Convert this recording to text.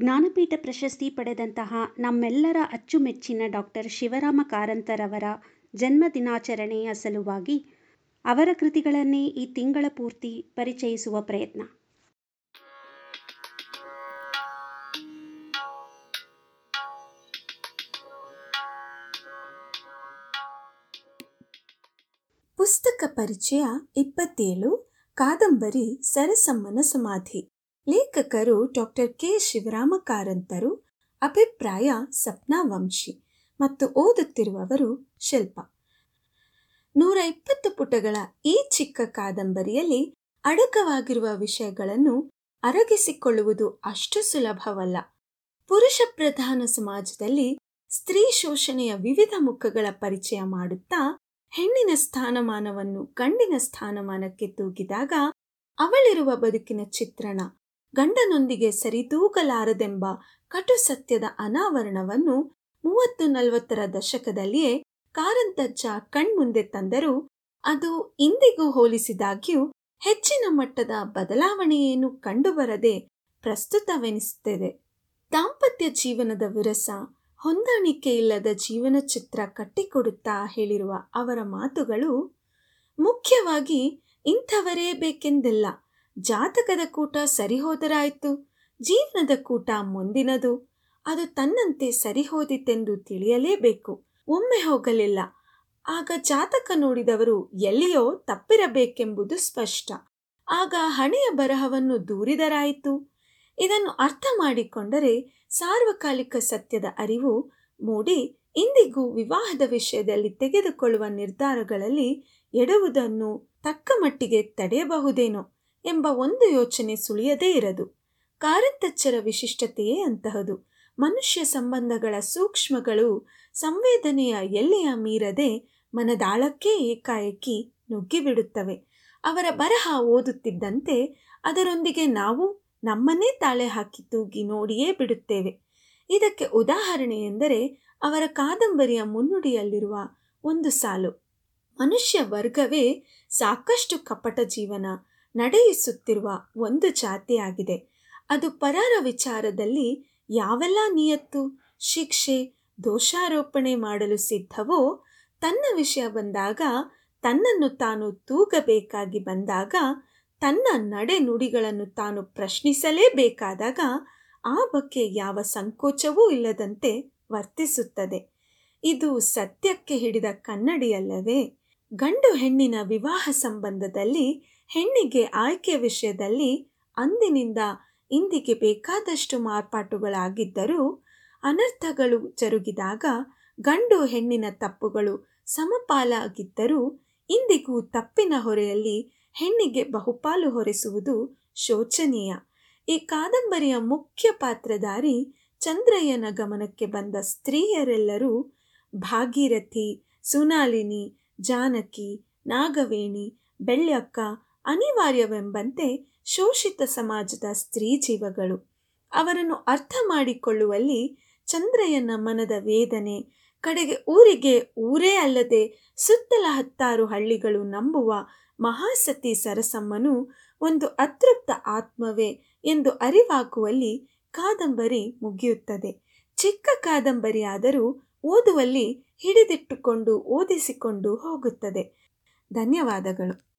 ಜ್ಞಾನಪೀಠ ಪ್ರಶಸ್ತಿ ಪಡೆದಂತಹ ನಮ್ಮೆಲ್ಲರ ಅಚ್ಚುಮೆಚ್ಚಿನ ಡಾಕ್ಟರ್ ಶಿವರಾಮ ಕಾರಂತರವರ ಜನ್ಮ ದಿನಾಚರಣೆಯ ಸಲುವಾಗಿ ಅವರ ಕೃತಿಗಳನ್ನೇ ಈ ತಿಂಗಳ ಪೂರ್ತಿ ಪರಿಚಯಿಸುವ ಪ್ರಯತ್ನ. ಪುಸ್ತಕ ಪರಿಚಯ ಇಪ್ಪತ್ತೇಳು, ಕಾದಂಬರಿ, ಸರಸಮ್ಮನ ಸಮಾಧಿ. ಲೇಖಕರು ಡಾಕ್ಟರ್ ಕೆ. ಶಿವರಾಮ ಕಾರಂತರು ಅಭಿಪ್ರಾಯ ಸಪ್ನಾ ವಂಶಿ ಮತ್ತು ಓದುತ್ತಿರುವವರು ಶಿಲ್ಪ. ನೂರ ಇಪ್ಪತ್ತು ಪುಟಗಳ ಈ ಚಿಕ್ಕ ಕಾದಂಬರಿಯಲ್ಲಿ ಅಡಕವಾಗಿರುವ ವಿಷಯಗಳನ್ನು ಅರಗಿಸಿಕೊಳ್ಳುವುದು ಅಷ್ಟು ಸುಲಭವಲ್ಲ. ಪುರುಷ ಪ್ರಧಾನ ಸಮಾಜದಲ್ಲಿ ಸ್ತ್ರೀ ಶೋಷಣೆಯ ವಿವಿಧ ಮುಖಗಳ ಪರಿಚಯ ಮಾಡುತ್ತಾ ಹೆಣ್ಣಿನ ಸ್ಥಾನಮಾನವನ್ನು ಗಂಡಿನ ಸ್ಥಾನಮಾನಕ್ಕೆ ತೂಗಿದಾಗ ಅವಳಿರುವ ಬದುಕಿನ ಚಿತ್ರಣ ಗಂಡನೊಂದಿಗೆ ಸರಿದೂಗಲಾರದೆಂಬ ಕಟು ಸತ್ಯದ ಅನಾವರಣವನ್ನು ಮೂವತ್ತು ನಲವತ್ತರ ದಶಕದಲ್ಲಿಯೇ ಕಾರಂತಜ್ಜ ಕಣ್ಮುಂದೆ ತಂದರೂ ಅದು ಇಂದಿಗೂ ಹೋಲಿಸಿದಾಗ್ಯೂ ಹೆಚ್ಚಿನ ಮಟ್ಟದ ಬದಲಾವಣೆಯೇನು ಕಂಡುಬರದೆ ಪ್ರಸ್ತುತವೆನಿಸುತ್ತದೆ. ದಾಂಪತ್ಯ ಜೀವನದ ವಿರಸ, ಹೊಂದಾಣಿಕೆ ಇಲ್ಲದ ಜೀವನ ಚಿತ್ರ ಕಟ್ಟಿಕೊಡುತ್ತಾ ಹೇಳಿರುವ ಅವರ ಮಾತುಗಳು ಮುಖ್ಯವಾಗಿ ಇಂಥವರೇ ಬೇಕೆಂದಿಲ್ಲ. ಜಾತಕದ ಕೂಟ ಸರಿಹೋದರಾಯಿತು, ಜೀವನದ ಕೂಟ ಮುಂದಿನದು. ಅದು ತನ್ನಂತೆ ಸರಿಹೋದಿತೆಂದು ತಿಳಿಯಲೇಬೇಕು, ಒಮ್ಮೆ ಹೋಗಲಿಲ್ಲ. ಆಗ ಜಾತಕ ನೋಡಿದವರು ಎಲ್ಲಿಯೋ ತಪ್ಪಿರಬೇಕೆಂಬುದು ಸ್ಪಷ್ಟ. ಆಗ ಹಣೆಯ ಬರಹವನ್ನು ದೂರಿದರಾಯಿತು. ಇದನ್ನು ಅರ್ಥ ಮಾಡಿಕೊಂಡರೆ ಸಾರ್ವಕಾಲಿಕ ಸತ್ಯದ ಅರಿವು ಮೂಡಿ ಇಂದಿಗೂ ವಿವಾಹದ ವಿಷಯದಲ್ಲಿ ತೆಗೆದುಕೊಳ್ಳುವ ನಿರ್ಧಾರಗಳಲ್ಲಿ ಎಡುವುದನ್ನು ತಕ್ಕ ಮಟ್ಟಿಗೆ ತಡೆಯಬಹುದೇನೋ. ಎಂಬ ಒಂದು ಯೋಚನೆ ಸುಳಿಯದೇ ಇರದು. ಕಾರಂತಚ್ಚರ ವಿಶಿಷ್ಟತೆಯೇ ಅಂತಹದು. ಮನುಷ್ಯ ಸಂಬಂಧಗಳ ಸೂಕ್ಷ್ಮಗಳು ಸಂವೇದನೆಯ ಎಲ್ಲೆಯ ಮೀರದೆ ಮನದಾಳಕ್ಕೆ ಏಕಾಏಕಿ ನುಗ್ಗಿಬಿಡುತ್ತವೆ. ಅವರ ಬರಹ ಓದುತ್ತಿದ್ದಂತೆ ಅದರೊಂದಿಗೆ ನಾವು ನಮ್ಮನ್ನೇ ತಾಳೆ ಹಾಕಿ ತೂಗಿ ನೋಡಿಯೇ ಬಿಡುತ್ತೇವೆ. ಇದಕ್ಕೆ ಉದಾಹರಣೆ ಎಂದರೆ ಅವರ ಕಾದಂಬರಿಯ ಮುನ್ನುಡಿಯಲ್ಲಿರುವ ಒಂದು ಸಾಲು. ಮನುಷ್ಯ ವರ್ಗವೇ ಸಾಕಷ್ಟು ಕಪಟ ಜೀವನ ನಡೆಯಿಸುತ್ತಿರುವ ಒಂದು ಜಾತಿಯಾಗಿದೆ. ಅದು ಪರರ ವಿಚಾರದಲ್ಲಿ ಯಾವೆಲ್ಲ ನಿಯತ್ತು, ಶಿಕ್ಷೆ, ದೋಷಾರೋಪಣೆ ಮಾಡಲು ಸಿದ್ಧವೋ ತನ್ನ ವಿಷಯ ಬಂದಾಗ, ತನ್ನನ್ನು ತಾನು ತೂಗಬೇಕಾಗಿ ಬಂದಾಗ, ತನ್ನ ನಡೆನುಡಿಗಳನ್ನು ತಾನು ಪ್ರಶ್ನಿಸಲೇಬೇಕಾದಾಗ ಆ ಬಗ್ಗೆ ಯಾವ ಸಂಕೋಚವೂ ಇಲ್ಲದಂತೆ ವರ್ತಿಸುತ್ತದೆ. ಇದು ಸತ್ಯಕ್ಕೆ ಹಿಡಿದ ಕನ್ನಡಿಯಲ್ಲವೇ? ಗಂಡು ಹೆಣ್ಣಿನ ವಿವಾಹ ಸಂಬಂಧದಲ್ಲಿ ಹೆಣ್ಣಿಗೆ ಆಯ್ಕೆ ವಿಷಯದಲ್ಲಿ ಅಂದಿನಿಂದ ಇಂದಿಗೆ ಬೇಕಾದಷ್ಟು ಮಾರ್ಪಾಟುಗಳಾಗಿದ್ದರೂ ಅನರ್ಥಗಳು ಜರುಗಿದಾಗ ಗಂಡು ಹೆಣ್ಣಿನ ತಪ್ಪುಗಳು ಸಮಪಾಲಾಗಿದ್ದರೂ ಇಂದಿಗೂ ತಪ್ಪಿನ ಹೊರೆಯಲ್ಲಿ ಹೆಣ್ಣಿಗೆ ಬಹುಪಾಲು ಹೊರೆಸುವುದು ಶೋಚನೀಯ. ಈ ಕಾದಂಬರಿಯ ಮುಖ್ಯ ಪಾತ್ರಧಾರಿ ಚಂದ್ರಯ್ಯನ ಗಮನಕ್ಕೆ ಬಂದ ಸ್ತ್ರೀಯರೆಲ್ಲರೂ ಭಾಗೀರಥಿ, ಸುನಾಲಿನಿ, ಜಾನಕಿ, ನಾಗವೇಣಿ, ಬೆಳ್ಯಕ್ಕ ಅನಿವಾರ್ಯವೆಂಬಂತೆ ಶೋಷಿತ ಸಮಾಜದ ಸ್ತ್ರೀ ಜೀವಗಳು. ಅವರನ್ನು ಅರ್ಥ ಮಾಡಿಕೊಳ್ಳುವಲ್ಲಿ ಚಂದ್ರಯ್ಯನ ಮನದ ವೇದನೆ, ಕಡೆಗೆ ಊರಿಗೆ ಊರೇ ಅಲ್ಲದೆ ಸುತ್ತಲ ಹತ್ತಾರು ಹಳ್ಳಿಗಳು ನಂಬುವ ಮಹಾಸತಿ ಸರಸಮ್ಮನು ಒಂದು ಅತೃಪ್ತ ಆತ್ಮವೇ ಎಂದು ಅರಿವಾಗುವಲ್ಲಿ ಕಾದಂಬರಿ ಮುಗಿಯುತ್ತದೆ. ಚಿಕ್ಕ ಕಾದಂಬರಿಯಾದರೂ ಓದುವಲ್ಲಿ ಹಿಡಿದಿಟ್ಟುಕೊಂಡು ಓದಿಸಿಕೊಂಡು ಹೋಗುತ್ತದೆ. ಧನ್ಯವಾದಗಳು.